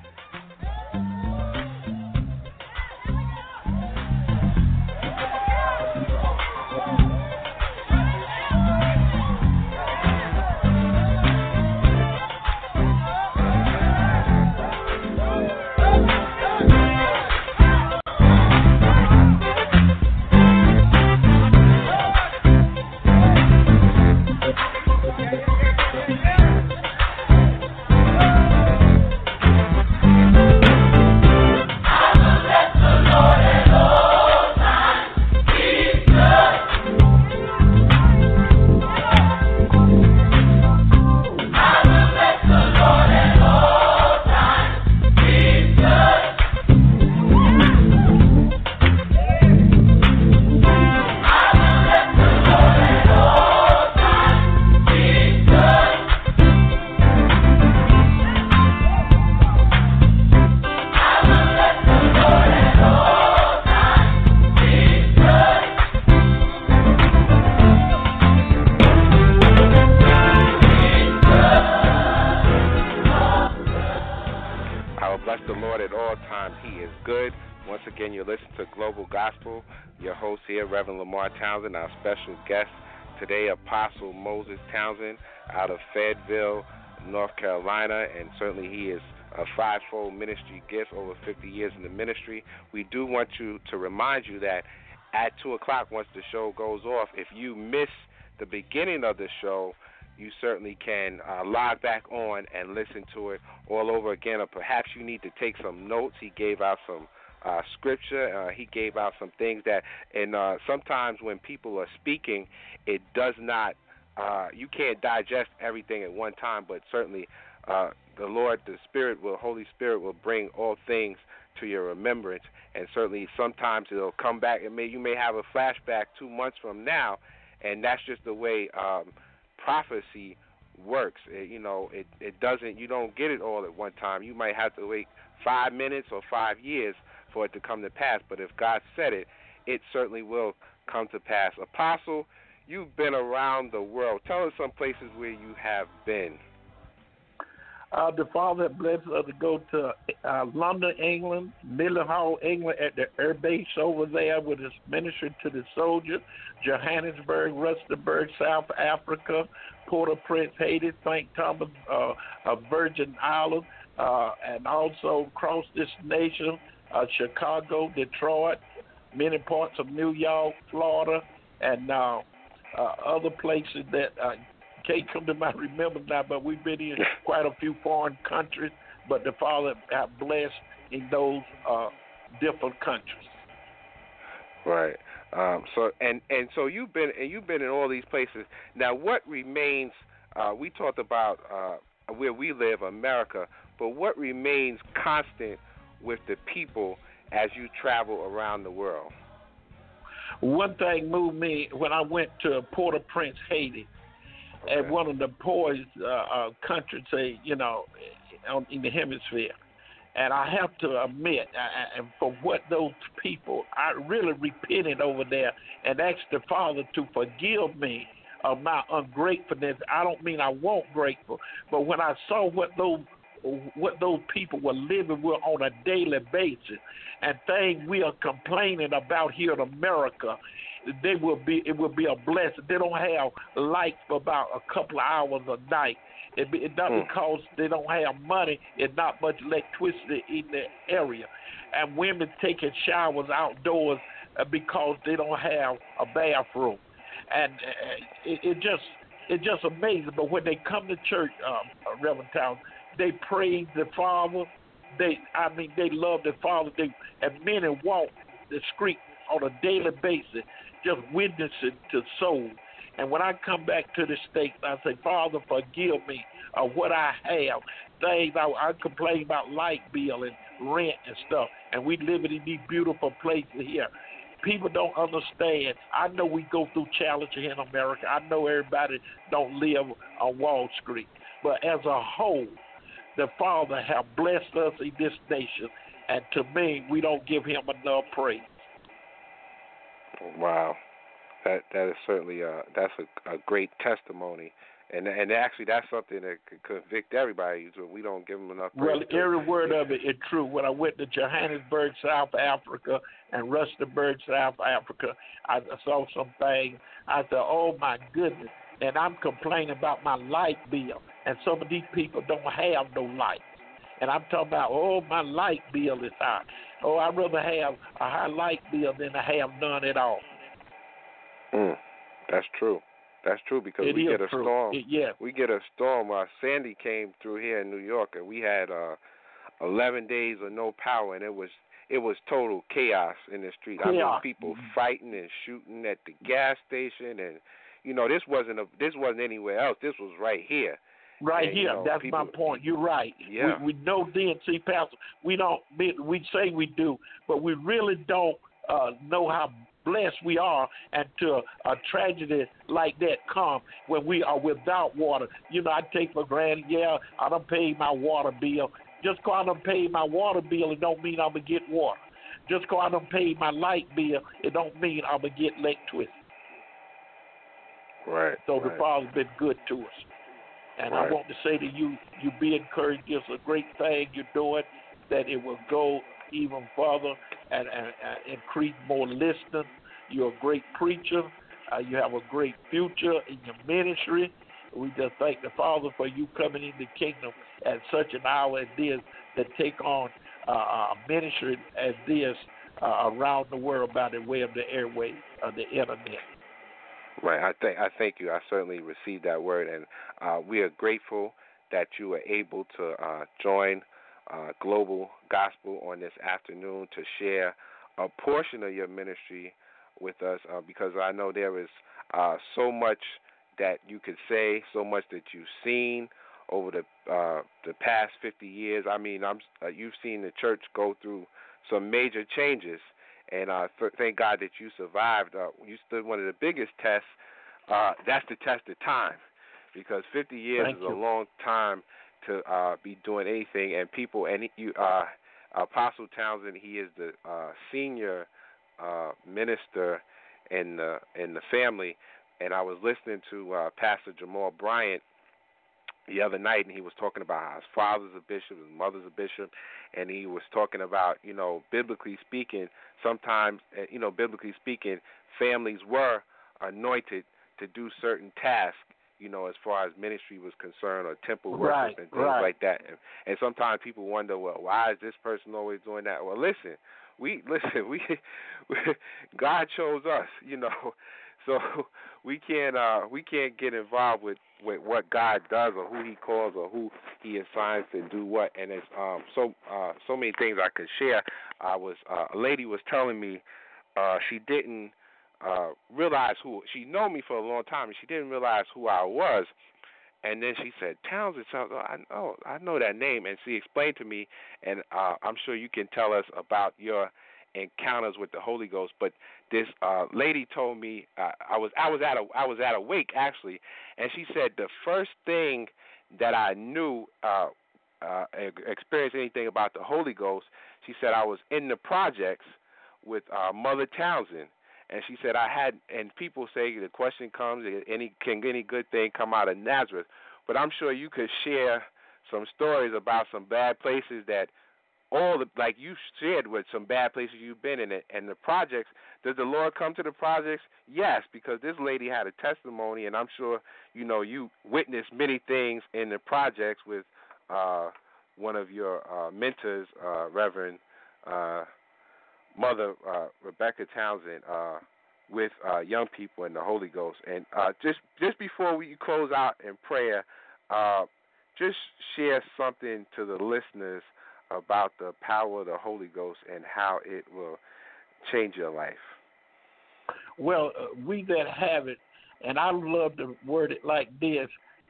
Today, Apostle Moses Townsend out of Fayetteville, North Carolina, and certainly he is a fivefold ministry gift, over 50 years in the ministry. We do want you to remind you that at 2 o'clock, once the show goes off, if you miss the beginning of the show, you certainly can uh, log back on and listen to it all over again, or perhaps you need to take some notes. He gave out some uh, scripture. Uh, he gave out some things that, and uh, sometimes when people are speaking, it does not. Uh, you can't digest everything at one time, but certainly uh, the Lord, the Spirit, will Holy Spirit will bring all things to your remembrance, and certainly sometimes it'll come back. It may you may have a flashback two months from now, and that's just the way um, prophecy works. It, you know, it it doesn't. You don't get it all at one time. You might have to wait five minutes or five years for it to come to pass. But if God said it, it certainly will come to pass. Apostle, you've been around the world. Tell us some places where you have been. Uh, the Father blessed us to go to uh, London, England, Mildenhall, England, at the air base over there with his ministry to the soldiers, Johannesburg, Rustenburg, South Africa, Port-au-Prince, Haiti, St. Thomas, uh, uh, Virgin Islands, uh, and also across this nation, uh, Chicago, Detroit, many parts of New York, Florida, and uh, uh, other places that uh, can't come to my *laughs* remembrance now. But we've been in *laughs* quite a few foreign countries. But the Father have blessed in those uh, different countries. Right. Um, so and and so you've been and you've been in all these places. Now, what remains? Uh, we talked about uh, where we live, America, but what remains constant with the people as you travel around the world? One thing moved me when I went to Port-au-Prince, Haiti, Okay. and one of the poorest uh, uh, countries, say, you know, on, in the hemisphere. And I have to admit, and for what those people, I really repented over there and asked the Father to forgive me of my ungratefulness. I don't mean I won't grateful, but when I saw what those what those people were living with on a daily basis, and things we are complaining about here in America, they will be it will be a blessing. They don't have light for about a couple of hours a night. It not Hmm. because they don't have money. It's not much electricity in the area, and women taking showers outdoors uh, because they don't have a bathroom, and uh, it, it just it's just amazing. But when they come to church, um, uh, Reverend Town, they praise the Father. They, I mean, they love the Father. They and many walk the street on a daily basis, just witnessing to souls. And when I come back to the States, I say, Father, forgive me of what I have. Things I, I complain about light bill and rent and stuff, and we live in these beautiful places here. People don't understand. I know we go through challenges here in America. I know everybody don't live on Wall Street, but as a whole, the Father have blessed us in this nation, and to me, we don't give Him enough praise. Wow, that that is certainly uh that's a, a great testimony, and and actually that's something that could convict everybody. So we don't give them enough. Well, praise. every word of it is true. When I went to Johannesburg, South Africa, and Rustenburg, South Africa, I saw some things. I said, "Oh my goodness!" And I'm complaining about my light bill, and some of these people don't have no light. And I'm talking about, "Oh, my light bill is high." Oh, I'd rather have a high light bill than to have none at all. Mm, that's true. That's true because It we get a true. storm. It- yeah, We get a storm. Uh, Sandy came through here in New York, and we had uh, 11 days of no power, and it was it was total chaos in the street. I mean, Chaos. people fighting and shooting at the gas station, and you know, this wasn't a this wasn't anywhere else. This was right here. Right And, you here, know, that's people- my point. You're right. Yeah. We, we know DNC Pastor. We don't. We, we say we do, but we really don't uh, know how blessed we are, and to a tragedy like that come when we are without water. You know, I take for granted. Yeah, I don't pay my water bill. Just because I don't pay my water bill, it don't mean I'm gonna get water. Just because I don't pay my light bill, it don't mean I'm gonna get electricity. Right. So right. the Father's been good to us. And I want to say to you, you be encouraged. It's a great thing you're doing, that it will go even further and, and, and increase more listeners. You're a great preacher. Uh, you have a great future in your ministry. We just thank the Father for you coming in the kingdom at such an hour as this to take on uh, a ministry as this uh, around the world by the way of the airway of the internet. Right. I thank I thank you. I certainly received that word, and uh, we are grateful that you were able to uh, join uh, Global Gospel on this afternoon to share a portion of your ministry with us, uh, because I know there is uh, so much that you could say, so much that you've seen over the uh, the past 50 years. I mean, I'm you've seen the church go through some major changes, and uh, th- thank God that you survived. Uh, you stood one of the biggest tests. Uh, that's the test of time, because 50 years Thank is you. a long time to uh, be doing anything. And people, and you, uh, Apostle Townsend, he is the uh, senior uh, minister in the in the family. And I was listening to uh, Pastor Jamal Bryant the other night, and he was talking about how his father's a bishop, his mother's a bishop, and he was talking about, you know, biblically speaking, sometimes, uh, you know, biblically speaking, families were anointed to do certain tasks, you know, as far as ministry was concerned, or temple workers Right, and things right. like that. And, and sometimes people wonder, well, why is this person always doing that? Well, listen, we *laughs* listen, we, *laughs* God chose us, you know, so *laughs* we can't uh we can't get involved with with what God does or who He calls or who He assigns to do what. And it's um so uh so many things I could share. I was uh, a lady was telling me uh she didn't uh realize who she known me for a long time and she didn't realize who I was. And then she said, Townsend sounds. I know, I know that name. And she explained to me, and uh, I'm sure you can tell us about your encounters with the Holy Ghost. But this uh, lady told me uh, I was I was at a I was at a wake actually, and she said the first thing that I knew uh, uh, experienced anything about the Holy Ghost. She said I was in the projects with uh, Mother Townsend. And she said, "I had." And people say the question comes: Any can any good thing come out of Nazareth? But I'm sure you could share some stories about some bad places that all the like you shared with some bad places you've been in it and the projects does the lord come to the projects? Yes because this lady had a testimony and i'm sure you know you witnessed many things in the projects with uh one of your uh mentors uh reverend uh mother uh rebecca townsend uh with uh young people in the holy ghost. And uh just just before we close out in prayer uh just share something to the listeners about the power of the Holy Ghost and how it will change your life. Well, uh, we that have it, and I love to word it like this: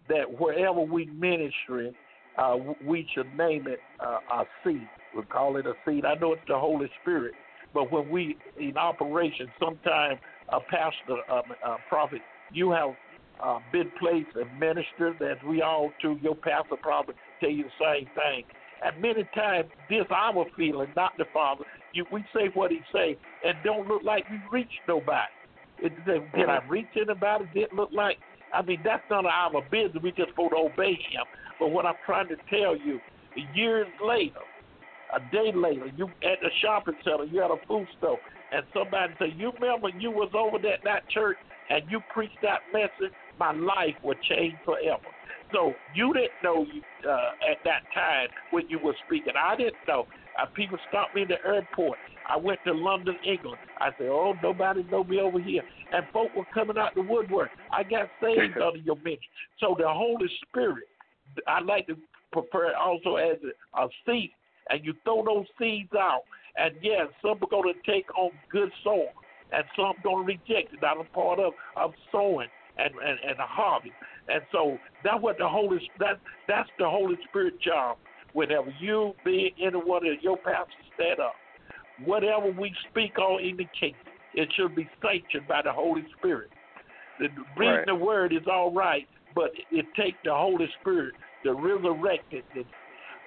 that wherever we ministry, uh, we should name it uh, a seed. We call it a seed. I know it's the Holy Spirit, but when we in operation, sometimes a pastor, um, a prophet, you have uh, been placed and ministered, as we all too. Your pastor probably tell you the same thing. And many times, this our feeling, not the Father. You, we say what He say, and don't look like we reached nobody. It, did I reach anybody? Didn't look like. I mean, that's none of our business. We just supposed to obey Him. But what I'm trying to tell you, years later, a day later, you at the shopping center, you at a food store, and somebody say, "You remember you was over at that church and you preached that message? My life will change forever." So you didn't know uh, at that time when you were speaking. I didn't know. Uh, people stopped me in the airport. I went to London, England. I said, "Oh, nobody know me over here," and folk were coming out the woodwork. I got saved *laughs* under your ministry. So the Holy Spirit, I like to prefer it also as a, a seed, and you throw those seeds out. And yes, some are going to take on good soil, and some going to reject it. I'm part of of sowing and and, and a harvest. And so that's what the Holy that that's the Holy Spirit job. Whenever you be any one of your pastors stand up, whatever we speak on in the kingdom, it should be sanctioned by the Holy Spirit. The, reading Right. the word is all right, but it takes the Holy Spirit to resurrect it, to,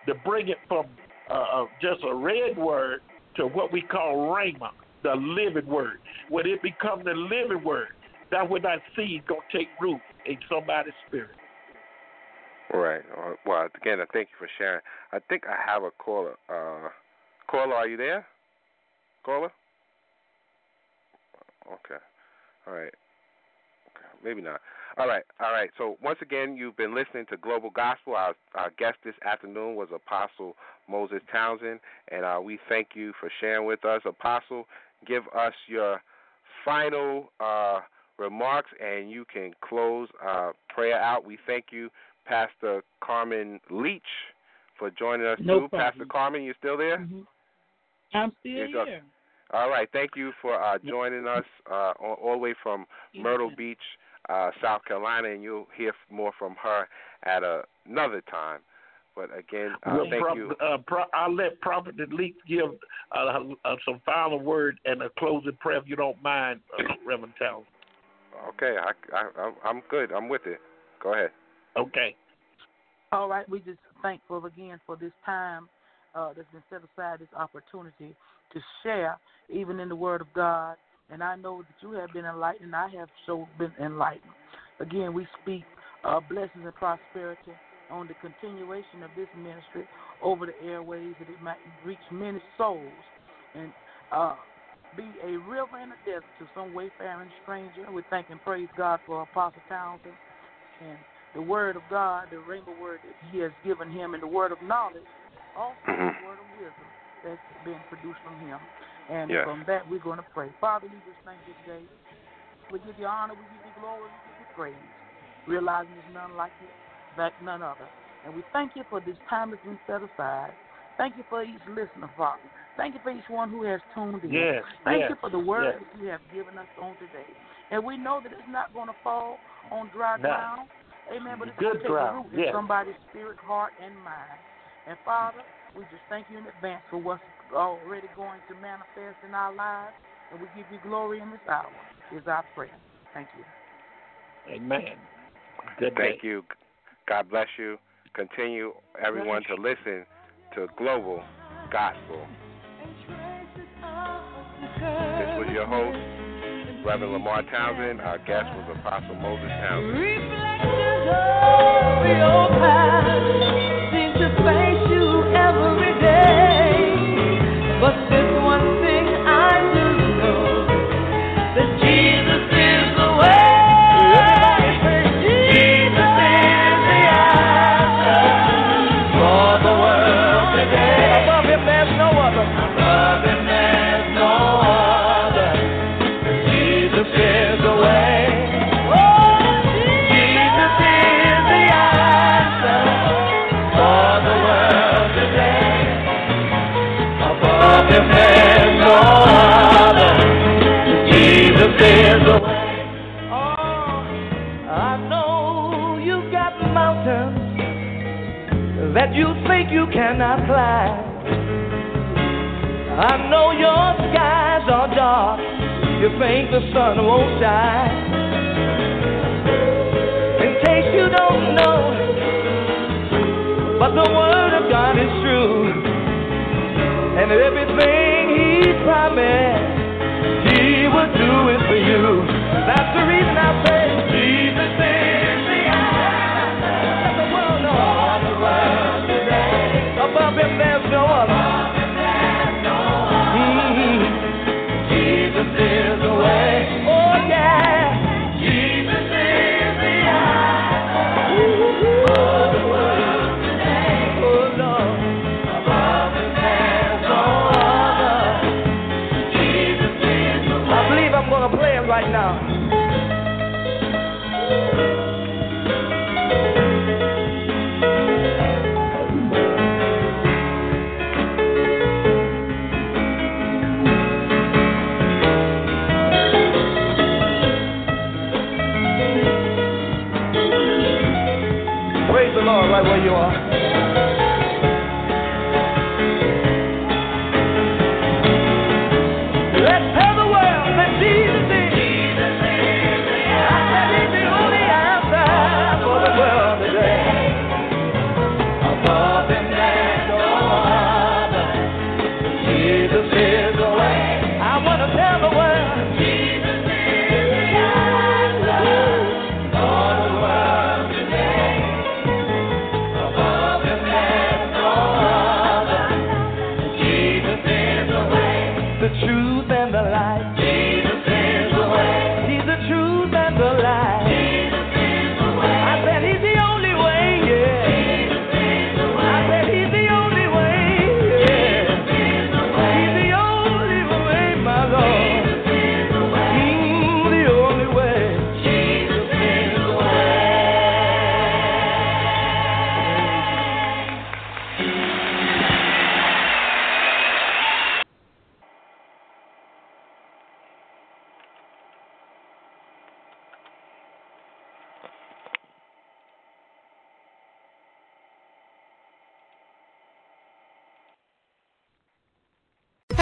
to bring it from uh, uh, just a read word to what we call rhema, the living word. When it becomes the living word, that's when that seed gonna take root in somebody's spirit. Right. Uh, Well, again, I thank you for sharing. I think I have a caller uh, caller, are you there? Caller? Okay. All right. Okay. Maybe not. All right. All right. So once again, you've been listening to Global Gospel. Our, our guest this afternoon was Apostle Moses Townsend, and uh, we thank you for sharing with us. Apostle, give us your final uh, remarks, and you can close uh, prayer out. We thank you, Pastor Carmen Leach, for joining us No too. problem. Pastor Carmen, you still there? Mhm. I'm still You're just- here. All right. Thank you for uh, joining us uh, all, all the way from Myrtle Beach, uh, South Carolina, and you'll hear more from her at a, another time. But again, uh, Well, thank Prop- you. Uh, Pro- I'll let Prophet Leak give uh, uh, some final word and a closing prayer if you don't mind, uh, Reverend Townsend. Okay, I, I, I'm- I'm good. I'm with it. Go ahead. Okay. All right, we just thankful again for this time uh, that's been set aside, this opportunity to share, even in the Word of God. And I know that you have been enlightened, I have so been enlightened. Again, we speak uh, blessings and prosperity on the continuation of this ministry over the airways, that it might reach many souls and uh, be a river in the desert to some wayfaring stranger. We thank and praise God for Apostle Townsend and the word of God, the rainbow word that He has given him, and the word of knowledge, also Mhm. the word of wisdom that's been produced from him. And Yes. from that, we're going to pray. Father, we just thank you today. We give you honor, we give you glory, we give you praise, realizing there's none like you, like none other. And we thank you for this time that's been set aside. Thank you for each listener, Father. Thank you for each one who has tuned in. Yes, Thank yes, you for the word yes. that you have given us on today. And we know that it's not going to fall on dry No. ground. Amen. But it's Good going to take ground, root in somebody's spirit, heart, and mind. And Father, we just thank you in advance for what's already going to manifest in our lives. And we give you glory in this hour, is our prayer. Thank you. Amen. Good Thank day. you. God bless you. Continue, everyone, to listen to Global Gospel. Your host, Reverend Lamar Townsend. Our guest was Apostle Moses Townsend. Reflections of your past seem to face you every climb. I know your skies are dark. You think the sun won't shine. In case you don't know, but the word of God is true. And everything He promised, He will do it for you. That's the reason I say, Above Him there's no other. Jesus is the way. Oh yeah. Jesus is the for oh, the world today. Oh Lord. Above there's no other. Jesus is the way. I believe I'm gonna play it right now.